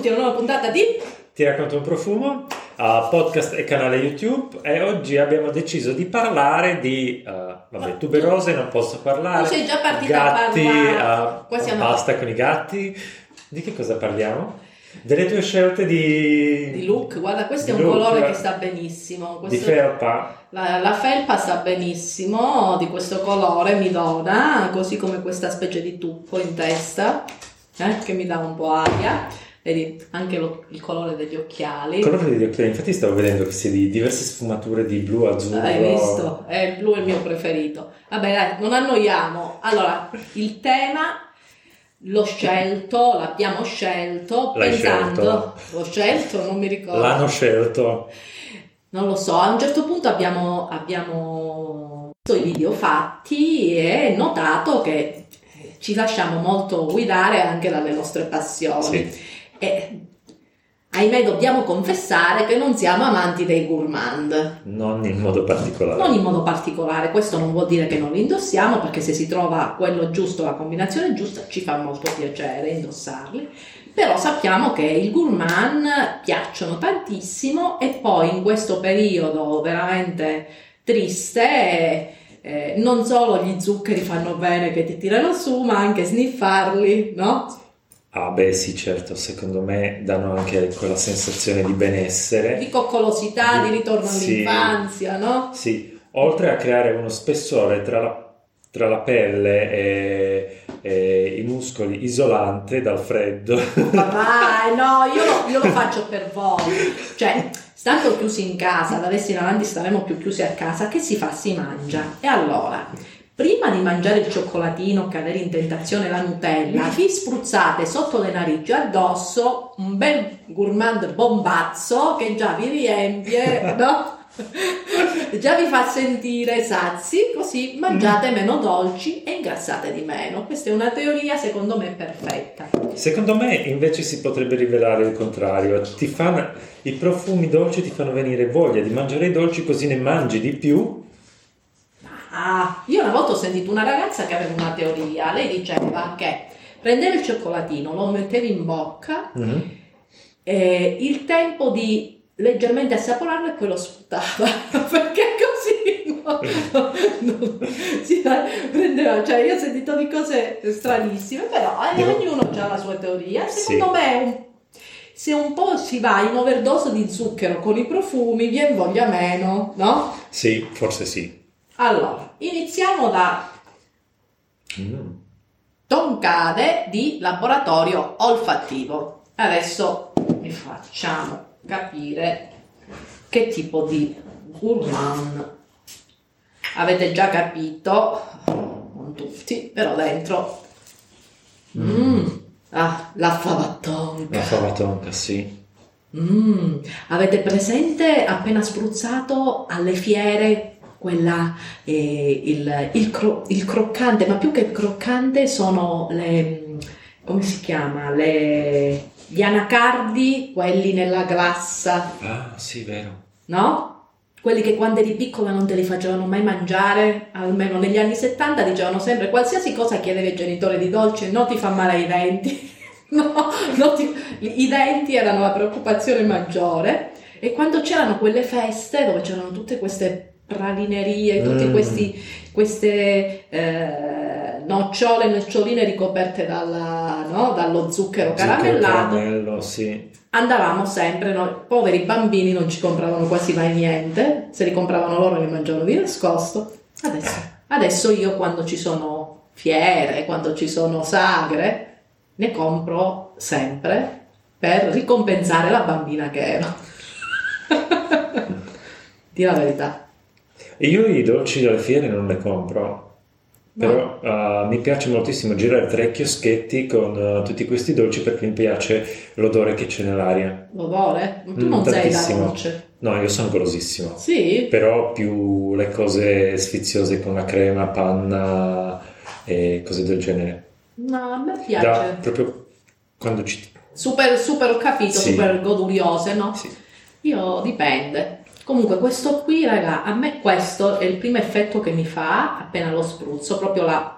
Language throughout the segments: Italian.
benvenuti a una nuova puntata di Ti racconto un profumo, uh, podcast e canale YouTube e oggi abbiamo deciso di parlare di, uh, vabbè, tuberose non posso parlare, Tu sei già partita gatti, a parlare. uh, basta con i gatti. Di che cosa parliamo? Delle tue scelte di... di look. Guarda, questo è Di un look, colore che sta benissimo. Di Questo- felpa. la, la felpa sta benissimo di questo colore, mi dona, così come questa specie di tuppo in testa, eh, che mi dà un po' aria. Vedi, anche lo- il colore degli occhiali. Il colore degli occhiali, infatti stavo vedendo che sei di diverse sfumature di blu, azzurro. Hai visto? È il blu è il mio preferito. Vabbè, dai, non annoiamo. Allora, il tema l'ho scelto, l'abbiamo scelto L'hai pensando. L'ho scelto, non mi ricordo. L'hanno scelto. Non lo so, a un certo punto abbiamo, abbiamo visto i video fatti e notato che ci lasciamo molto guidare anche dalle nostre passioni. Sì. E ahimè dobbiamo confessare che non siamo amanti dei gourmand. Non in modo particolare. Non in modo particolare, questo non vuol dire che non li indossiamo, perché se si trova quello giusto, la combinazione giusta, ci fa molto piacere indossarli. Però sappiamo che i gourmand piacciono tantissimo e poi in questo periodo veramente triste, eh, non solo gli zuccheri fanno bene che ti tirano su, ma anche sniffarli, no? Ah beh sì certo, secondo me danno anche quella sensazione di benessere. Di coccolosità, di ritorno Sì. all'infanzia, no? Sì, oltre a creare uno spessore tra la, tra la pelle e, e i muscoli isolante dal freddo. Ma vai, no, io lo, io lo faccio per voi. Cioè, stando chiusi in casa, da adesso in avanti staremo più chiusi a casa, che si fa? Si mangia. E allora, prima di mangiare il cioccolatino, cadere in tentazione la Nutella, vi spruzzate sotto le narici addosso un bel gourmand bombazzo che già vi riempie, no? Già vi fa sentire sazi, così mangiate meno dolci e ingrassate di meno. Questa è una teoria secondo me perfetta. Secondo me invece si potrebbe rivelare il contrario. Ti fanno, I profumi dolci ti fanno venire voglia di mangiare i dolci così ne mangi di più. Ah, io una volta ho sentito una ragazza che aveva una teoria. Lei diceva che prendeva il cioccolatino, lo metteva in bocca Mhm. e il tempo di leggermente assaporarlo e poi lo sputava. Perché così no, no, si prendeva. Cioè, io ho sentito di cose stranissime, però eh, ognuno ha la sua teoria. Sì. Secondo me un- se un po' si va in overdose di zucchero con i profumi, viene voglia meno, no? Sì, forse sì. Allora, iniziamo da Mm. toncade di laboratorio olfattivo. Adesso vi facciamo capire che tipo di gourmand avete già capito, non tutti, però dentro. Mm. Ah, la fava tonka. La fava tonka, sì. Mm, avete presente appena spruzzato alle fiere quella, eh, il, il cro- il croccante, ma più che croccante sono le, come si chiama, le, gli anacardi, quelli nella glassa, Ah, sì, vero. no? Quelli che quando eri piccola non te li facevano mai mangiare, almeno negli anni 70 dicevano sempre qualsiasi cosa chiedeva il genitore di dolce non ti fa male ai denti. No, ti- i denti erano la preoccupazione maggiore e quando c'erano quelle feste dove c'erano tutte queste pralinerie, tutti Mm. questi, queste eh, nocciole, noccioline ricoperte dalla- no, dallo zucchero Zucchero caramellato, caramello, sì. andavamo sempre, noi poveri bambini non ci compravano quasi mai niente, se li compravano loro li mangiavano di nascosto. Adesso, adesso io quando ci sono fiere, quando ci sono sagre, ne compro sempre per ricompensare la bambina che ero. Di la verità. E io i dolci dalle fiere non ne compro. Però uh, mi piace moltissimo girare tra i chioschetti con uh, tutti questi dolci perché mi piace l'odore che c'è nell'aria. L'odore? Tu Mm, non sei da dolce. No, io sono golosissimo. Sì? Però più le cose sfiziose con la crema, panna e cose del genere. No, a me Da, piace. proprio quando ci... Super, super, ho capito, Sì. super goduriose, no? Sì. Io dipende. Comunque questo qui, raga, a me questo è il primo effetto che mi fa appena lo spruzzo, proprio la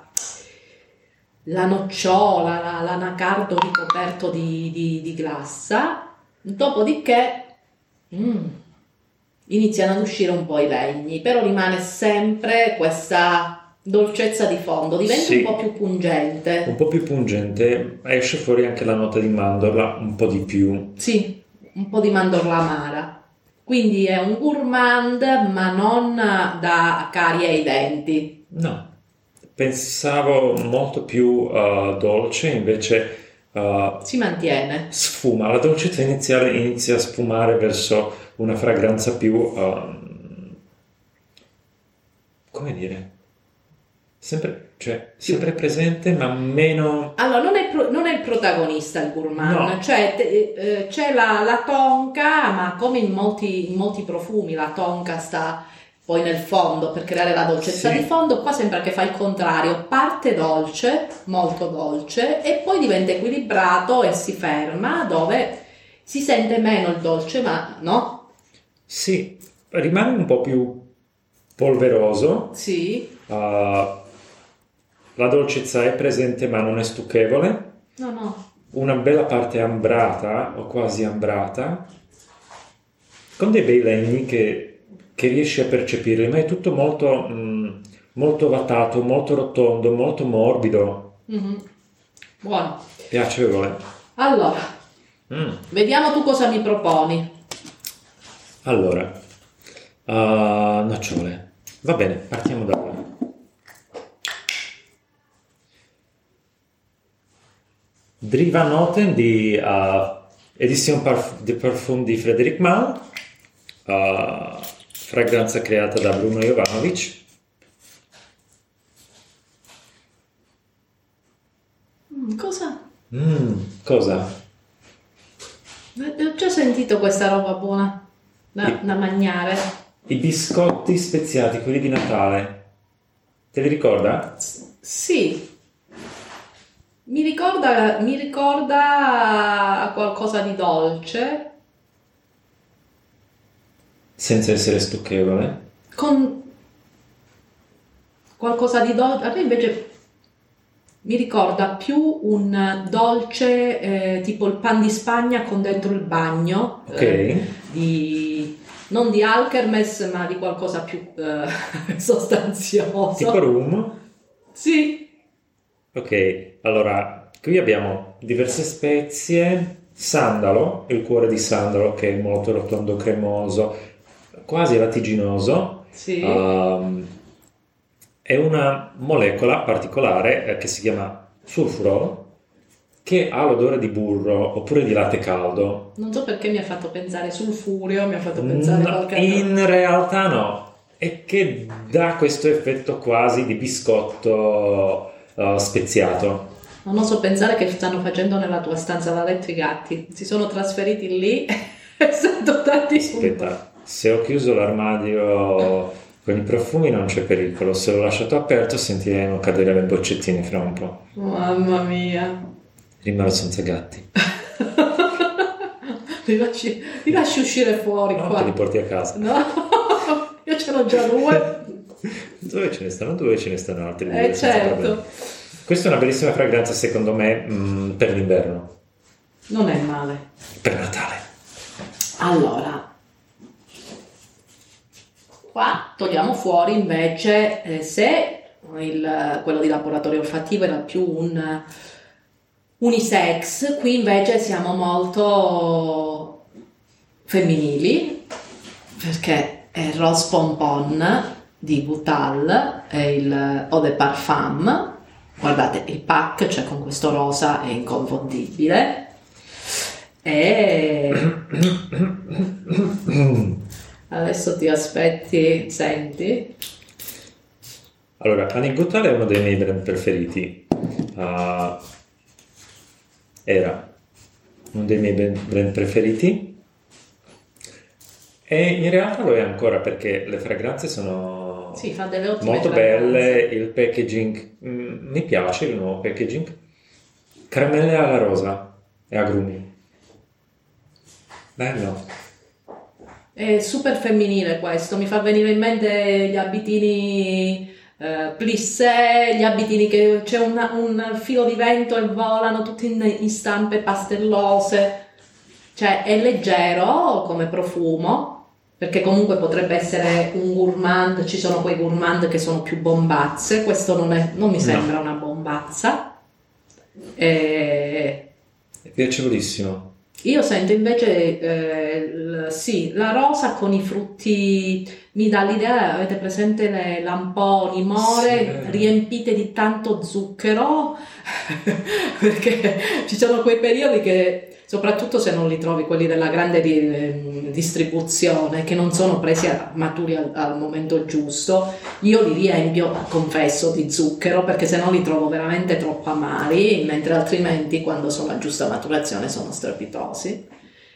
la nocciola, la- l'anacardo ricoperto di, di- di glassa, dopodiché mm, iniziano ad uscire un po' i legni, però rimane sempre questa dolcezza di fondo, diventa Sì. un po' più pungente. Un po' più pungente, esce fuori anche la nota di mandorla un po' di più. Sì, un po' di mandorla amara. Quindi è un gourmand, ma non da carie ai denti. No, pensavo molto più eh, dolce, invece eh, Si mantiene. sfuma. La dolcezza iniziale inizia a sfumare verso una fragranza più... ehm, come dire? Sempre, cioè, sempre presente, ma meno... Allora, non è, pro- non è il protagonista il gourmand, No. cioè te- eh, c'è la, la tonka, ma come in molti, in molti profumi, la tonka sta poi nel fondo per creare la dolcezza Sì. di fondo, qua sembra che fa il contrario, parte dolce, molto dolce, e poi diventa equilibrato e si ferma dove si sente meno il dolce, ma no? Sì, rimane un po' più polveroso. Sì, eh, la dolcezza è presente, ma non è stucchevole. no, no. una bella parte ambrata o quasi ambrata, con dei bei legni che, che riesci a percepire, ma è tutto molto, mm, molto vatato, molto rotondo, molto morbido, Mhm. Buono. piacevole. Allora, Mm. vediamo tu cosa mi proponi. Allora, ah, nocciole. Va bene, partiamo da Driva Noten di ah, Edition Parf- de Parfum di Frederic Malle, ah, fragranza creata da Bruno Jovanovic. Mm, cosa? Mm, cosa? Eh, Ho già sentito questa roba buona da, da mangiare. I biscotti speziati, quelli di Natale. Te li ricorda? S- sì. Mi ricorda, mi ricorda qualcosa di dolce Senza essere stucchevole. con qualcosa di dolce. A me invece mi ricorda più un dolce eh, tipo il pan di Spagna con dentro il bagno. Ok. eh, di, non di Alkermes, ma di qualcosa più eh, sostanzioso. Tipo rum. Sì, Ok, allora qui abbiamo diverse spezie, sandalo, il cuore di sandalo che è molto rotondo cremoso, quasi lattiginoso, sì. um, è una molecola particolare eh, che si chiama sulfuro che ha l'odore di burro oppure di latte caldo. Non so perché mi ha fatto pensare sul furio, mi ha fatto pensare No, qualche altro. in realtà no, è che dà questo effetto quasi di biscotto uh, speziato. Non oso pensare che stanno facendo nella tua stanza da letto i gatti. Si sono trasferiti lì e sono tanti Aspetta, se ho chiuso l'armadio con i profumi non c'è pericolo, se l'ho lasciato aperto sentiremo cadere le boccettine fra un po'. Mamma mia. Rimarrò senza gatti. li, lasci, li lasci uscire fuori No, qua. te li porti a casa. No, io ce l'ho già due. Dove ce ne stanno due, ce ne stanno altri due. Eh senza problemi. certo. Questa è una bellissima fragranza secondo me mm, per l'inverno, Non è male. per Natale. Allora, qua togliamo fuori invece eh, se il- quello di laboratorio olfattivo era più un unisex, qui invece siamo molto femminili perché è Rose Pompon di Butal e il Eau de Parfum. Guardate, il pack, cioè con questo rosa, è inconfondibile. E Adesso ti aspetti, senti. Allora, Anigotale è uno dei miei brand preferiti. Ah, era uno dei miei brand preferiti. E in realtà lo è ancora perché le fragranze sono Sì, fa delle ottime molto belle, il packaging mm, mi piace il nuovo packaging. Caramelle alla rosa e agrumi. Bello. È super femminile questo, mi fa venire in mente gli abitini eh, plissé, gli abitini che c'è una- un filo di vento e volano tutti in, in stampe pastellose. Cioè è leggero come profumo, perché comunque potrebbe essere un gourmand, ci sono quei gourmand che sono più bombazze, questo non, è- non mi No. sembra una bombazza. E È piacevolissimo. io sento invece, eh, sì, la rosa con i frutti, mi dà l'idea, avete presente le lamponi, more, Sì, riempite di tanto zucchero, perché ci sono quei periodi che, soprattutto se non li trovi, quelli della grande di- ehm, distribuzione, che non sono presi a- maturi al, al momento giusto, io li riempio, confesso, di zucchero, perché se no li trovo veramente troppo amari, mentre altrimenti quando sono a giusta maturazione sono strepitosi.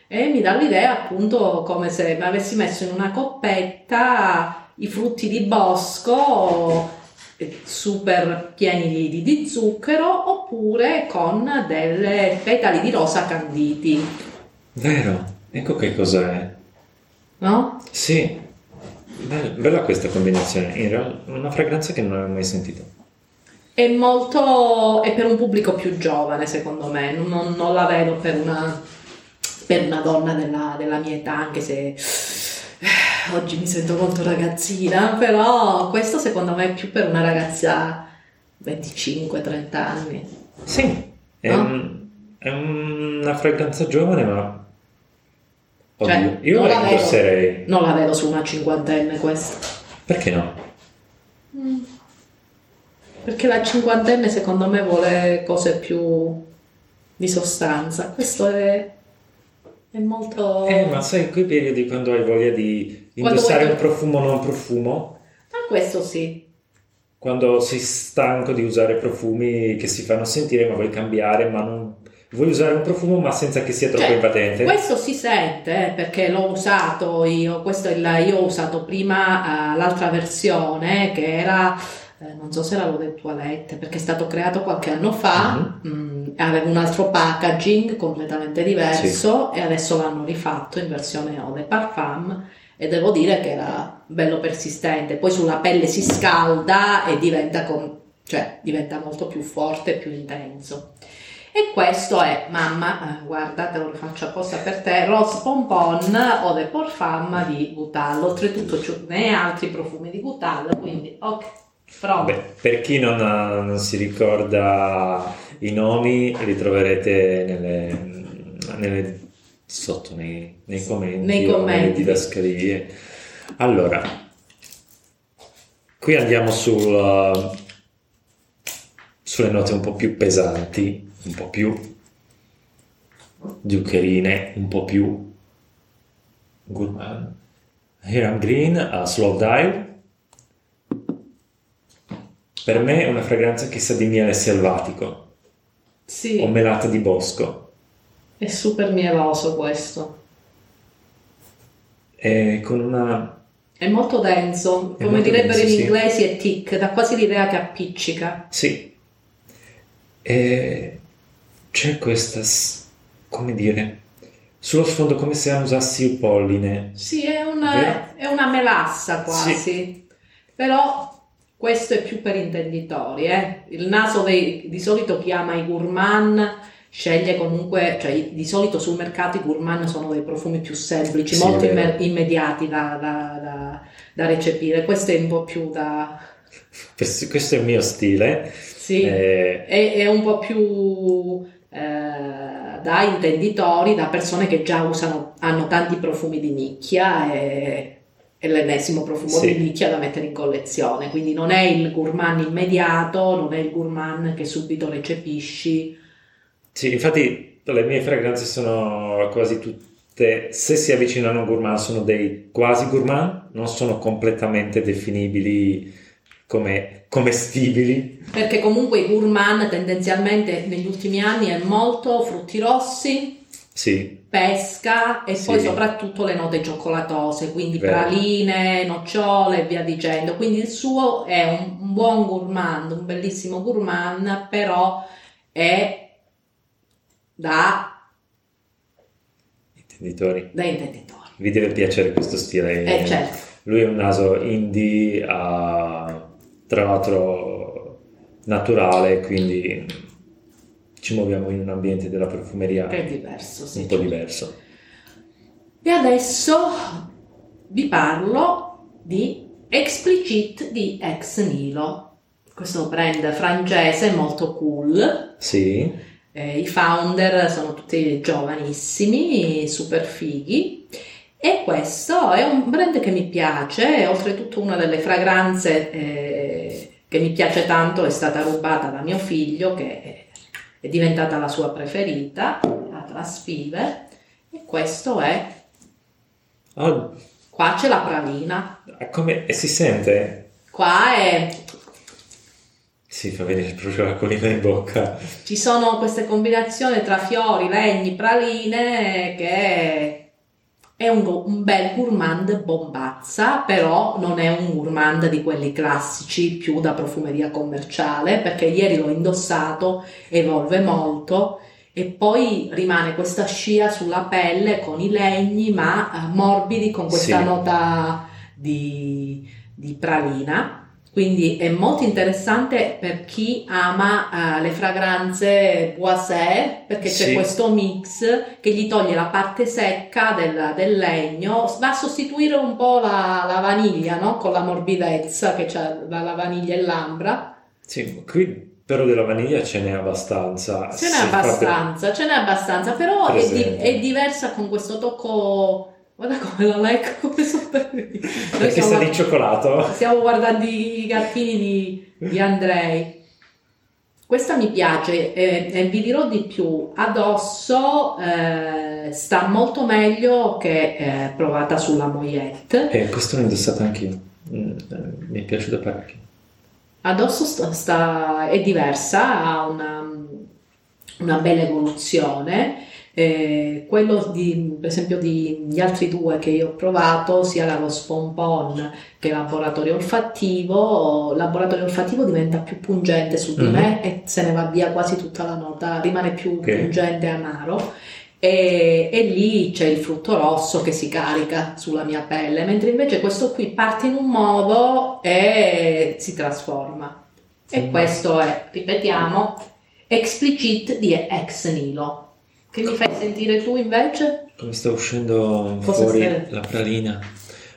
E mi dà l'idea appunto come se mi avessi messo in una coppetta i frutti di bosco super pieni di, di- zucchero oppure con delle petali di rosa canditi, Vero, ecco che cos'è. no? Sì, bella, bella questa combinazione. In realtà una fragranza che non avevo mai sentito. È molto, è per un pubblico più giovane secondo me, non, non la vedo per una, per una donna della, della mia età, anche se eh, oggi mi sento molto ragazzina, però questo secondo me è più per una ragazza 25-30 anni. Sì, è, No? un- è una fragranza giovane, ma... Oddio, Cioè, io non la indosserei. Non la vedo su una cinquantenne questa. Perché no? Perché la cinquantenne secondo me vuole cose più di sostanza. Questo è, è molto... Eh, ma sai, quei periodi quando hai voglia di indossare un profumo non profumo, Ma questo sì. quando sei stanco di usare profumi che si fanno sentire, ma vuoi cambiare, ma non... Vuoi usare un profumo ma senza che sia troppo Cioè, invadente? Questo si sente eh, perché l'ho usato io, questo il, io ho usato prima eh, l'altra versione che era, eh, non so se era l'eau de toilette perché è stato creato qualche anno fa, mm, aveva un altro packaging completamente diverso e adesso l'hanno rifatto in versione eau de parfum e devo dire che era bello persistente, poi sulla pelle si scalda e diventa, com- cioè, diventa molto più forte e più intenso. E questo è, mamma, eh, guarda, te lo rifaccio apposta per te, Rose Pompon o de Parfum di Gutal. Oltretutto ce ne altri profumi di Gutal, quindi ok, pronto. Beh, per chi non, ha- non si ricorda i nomi, li troverete nelle, nelle- sotto nei, nei commenti, Nei commenti. didascalie. Allora, qui andiamo sul, uh, sulle note un po' più pesanti, un po' più zuccherine, un po' più gourmand. Hiram Green a Slow Dive. Per me è una fragranza che sa di miele selvatico Sì, o melata di bosco. È super mieloso questo. E con una... È molto denso, È come molto direbbero denso, in sì. inglese è thick, dà quasi l'idea che appiccica. Sì. E c'è questa, come dire, sullo sfondo come se annusassi il polline. Sì, è una, è una melassa quasi, però questo è più per intenditori. eh. Il naso dei, di solito chi ama i gourmand sceglie comunque, cioè di solito sul mercato i gourmand sono dei profumi più semplici, Sì, molto imme- immediati da, da- da- da recepire. Questo è un po' più da... Questo questo è il mio stile. Sì, Eh, è, è un po' più eh, da intenditori, da persone che già usano, hanno tanti profumi di nicchia e è l'ennesimo profumo Sì. di nicchia da mettere in collezione. Quindi non è il gourmand immediato, non è il gourmand che subito recepisci. Sì, infatti le mie fragranze sono quasi tutte, se si avvicinano a gourmand, sono dei quasi gourmand, non sono completamente definibili come commestibili. Perché comunque i gourmand tendenzialmente negli ultimi anni è molto frutti rossi, Sì, pesca e Sì. poi soprattutto le note cioccolatose, quindi Vero. praline, nocciole e via dicendo. Quindi il suo è un, un buon gourmand, un bellissimo gourmand, però è da, intenditori. da intenditori. Vi deve piacere questo stile. Eh certo, Lui è un naso indie, ha tra l'altro naturale, quindi ci muoviamo in un ambiente della profumeria è diverso, sì. un po' diverso. E adesso vi parlo di Explicit di Ex Nilo. Questo brand francese molto cool. Sì, Eh, I founder sono tutti giovanissimi, super fighi. E questo è un brand che mi piace, è oltretutto una delle fragranze eh, che mi piace tanto, è stata rubata da mio figlio che è- diventata la sua preferita, la Traspive. E questo è, Oh, qua c'è la pralina, come e si sente? qua è Si fa venire proprio l'acquolina in bocca. Ci sono queste combinazioni tra fiori, legni, praline che è un, un bel gourmand bombazza, però non è un gourmand di quelli classici più da profumeria commerciale, perché ieri l'ho indossato, evolve molto e poi rimane questa scia sulla pelle con i legni, ma eh, morbidi con questa Sì. nota di, di pralina. Quindi è molto interessante per chi ama eh, le fragranze boisé, perché c'è Sì. questo mix che gli toglie la parte secca del, del legno, va a sostituire un po' la, la vaniglia, no? Con la morbidezza che c'è la, la vaniglia e l'ambra. Sì, qui però della vaniglia ce n'è abbastanza. Ce n'è abbastanza, ce n'è abbastanza, però è, di- è diversa con questo tocco. Guarda come la leggo, come sono Noi Perché sa di cioccolato? Stiamo guardando i gattini di, di Andrei. Questa mi piace e, e vi dirò di più. Addosso eh, sta molto meglio che eh, provata sulla moyette. E questo l'ho indossato anch'io. Mm, eh, mi è piaciuto parecchio. Addosso sta, sta- è diversa, ha una, una bella evoluzione. Eh, quello di, per esempio di- degli altri due che io ho provato, sia la Rose Pompon che laboratorio olfattivo, laboratorio olfattivo diventa più pungente su di Mhm. me e se ne va via quasi tutta la nota, rimane più Ok. pungente e amaro. E, e lì c'è il frutto rosso che si carica sulla mia pelle, mentre invece questo qui parte in un modo e si trasforma. E questo è, ripetiamo, Explicit di Ex Nilo. Che mi fai sentire tu invece? Come sta uscendo Cosa fuori stai- la pralina?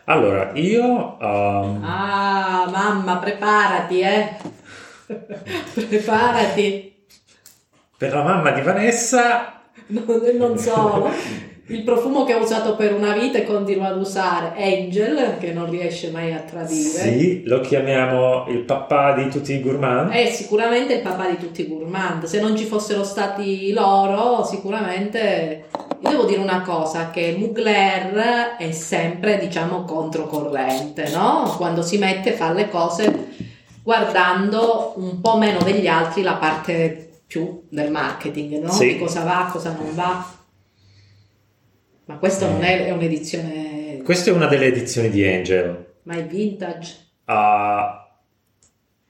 Allora, io... um, Ah, mamma, preparati, eh. preparati. Per la mamma di Vanessa... Non, non solo. Il profumo che ho usato per una vita e continuo ad usare, Angel, che non riesce mai a tradire. Sì, lo chiamiamo il papà di tutti i gourmand. È sicuramente il papà di tutti i gourmand. Se non ci fossero stati loro, sicuramente. Io devo dire una cosa: che Mugler è sempre, diciamo, controcorrente, no? Quando si mette a fare le cose guardando un po' meno degli altri la parte più del marketing, no? Sì. Di cosa va, cosa non va. Ma questa non è, è un'edizione, Questa è una delle edizioni di Angel. ma è vintage. Ah,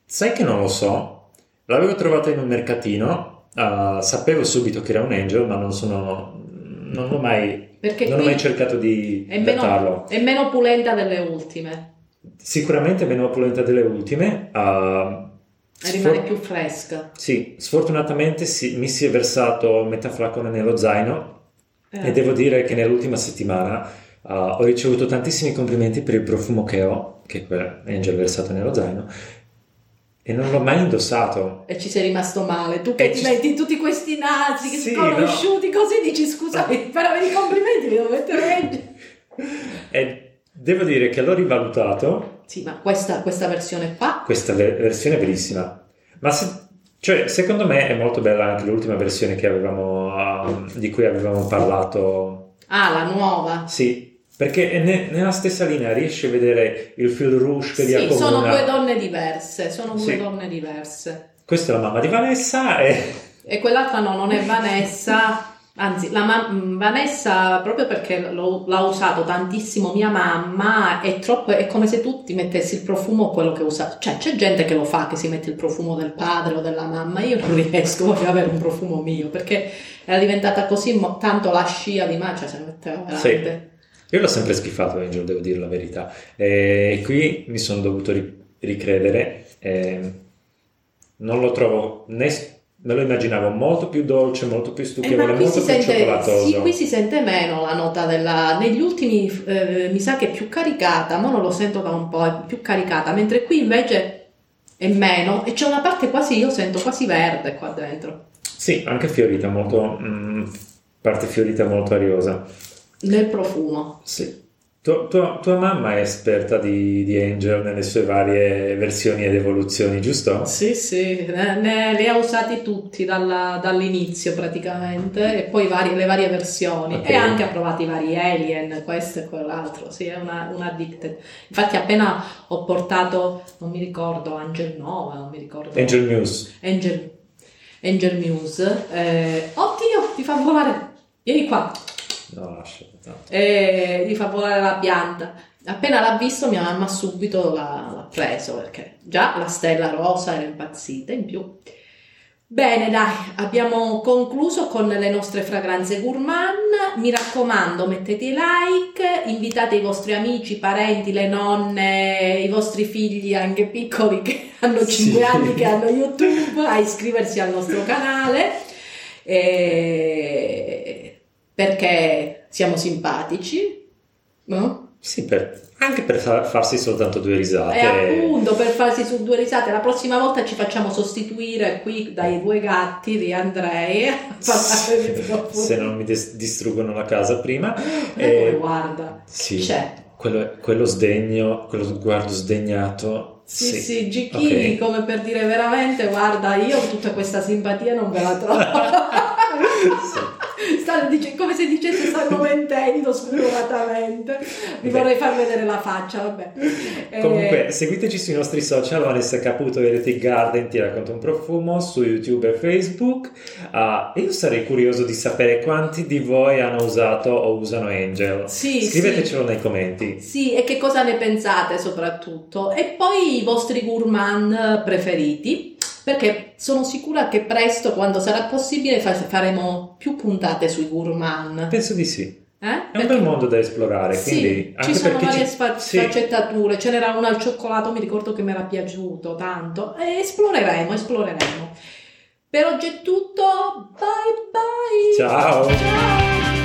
sai che non lo so? L'avevo trovata in un mercatino, ah, sapevo subito che era un Angel, ma non sono... non ho mai... Perché non ho mai cercato di è meno, è meno pulenta delle ultime. Sicuramente meno opulenta delle ultime. ah, E rimane sfor- più fresca. Sì, sfortunatamente si- mi si è versato metà flacone nello zaino Eh. E devo dire che nell'ultima settimana ah, ho ricevuto tantissimi complimenti per il profumo che ho, che è quel Angel versato nello zaino, e non l'ho mai indossato. E ci sei rimasto male. Tu che ti ci- metti tutti questi nazi Sì, sconosciuti così dici scusami, per avere i complimenti mi devo mettere. E devo dire che l'ho rivalutato, Sì, ma questa, questa versione qua questa ve- versione è bellissima, ma se- cioè, secondo me è molto bella anche l'ultima versione che avevamo, ah, di cui avevamo parlato. Ah, la nuova. Sì, perché è ne- nella stessa linea riesci a vedere il fil rouge che li Sì, accomuna. sono due donne diverse, sono due Sì. donne diverse. Questa è la mamma di Vanessa e... E quell'altra no, non è Vanessa, anzi, la ma- mh, Vanessa, proprio perché l'ho- l'ha usato tantissimo mia mamma, è troppo, è come se tu ti mettessi il profumo quello che usa. Cioè, c'è gente che lo fa, che si mette il profumo del padre o della mamma, io non riesco, voglio avere un profumo mio, perché era diventata così mo- tanto la scia di me, cioè si metteva veramente... Io l'ho sempre schifato Angel, devo dire la verità. E qui mi sono dovuto ri- ricredere E non lo trovo né me lo immaginavo molto più dolce, molto più stucchevole, Eh, molto più sente, cioccolatoso. sì, qui si sente meno la nota della... Negli ultimi eh, mi sa che è più caricata, ma non lo sento da un po', è più caricata, mentre qui invece è meno e c'è una parte quasi, io sento quasi verde qua dentro, Sì, anche fiorita, molto, mm, parte fiorita molto ariosa. nel profumo. Sì. Tu- tua, tua mamma è esperta di, di Angel nelle sue varie versioni ed evoluzioni, giusto? Sì, sì, ne, ne- li ha usati tutti dalla- dall'inizio praticamente e poi vari- le varie versioni Ok. e anche ha provato i vari alien, questo e quell'altro, sì, è una, una addicted. Infatti appena ho portato, non mi ricordo, Angel Nova, non mi ricordo. Angel Muse. Angel, Angel Muse. eh, oddio, ti fa volare, vieni qua, No, lascia. E gli fa volare la pianta. Appena l'ha visto, mia mamma subito l'ha, l'ha preso perché già la stella rosa era impazzita in più. Bene, dai, abbiamo concluso con le nostre fragranze gourmand. Mi raccomando, mettete i like, invitate i vostri amici, parenti, le nonne, i vostri figli anche piccoli che hanno 5 Sì. anni, che hanno YouTube, a iscriversi al nostro canale. E- perché siamo simpatici, no? Sì, per- anche per fa- farsi soltanto due risate. E appunto per farsi su due risate, la prossima volta ci facciamo sostituire qui dai due gatti di Andrei troppo. Se non mi dis- distruggono la casa prima. Eh, E- guarda, sì, c'è. quello, quello sdegno, quello sguardo sdegnato. Sì, sì, Gicchini, Ok. come per dire veramente, guarda, io tutta questa simpatia non ve la trovo. Stanno dice- come se dicesse stanno mentendo spudoratamente. Vi vorrei far vedere la faccia, vabbè. Eh, Comunque, seguiteci sui nostri social, Vanessa Caputo Erotic Garden, ti racconto un profumo, su YouTube e Facebook. E io sarei curioso di sapere quanti di voi hanno usato o usano Angel. Sì, Scrivetecelo nei commenti. Sì, e che cosa ne pensate soprattutto? E poi i vostri gourmand preferiti, perché sono sicura che presto, quando sarà possibile, fa- faremo più puntate sui gourmand. Penso di sì. Eh? È un Perché- bel mondo da esplorare, Sì, quindi anche ci sono varie ci- sfa- sì. sfaccettature, ce n'era una al cioccolato, mi ricordo che mi era piaciuto tanto, e esploreremo, esploreremo. Per oggi è tutto, bye bye! Ciao. Ciao!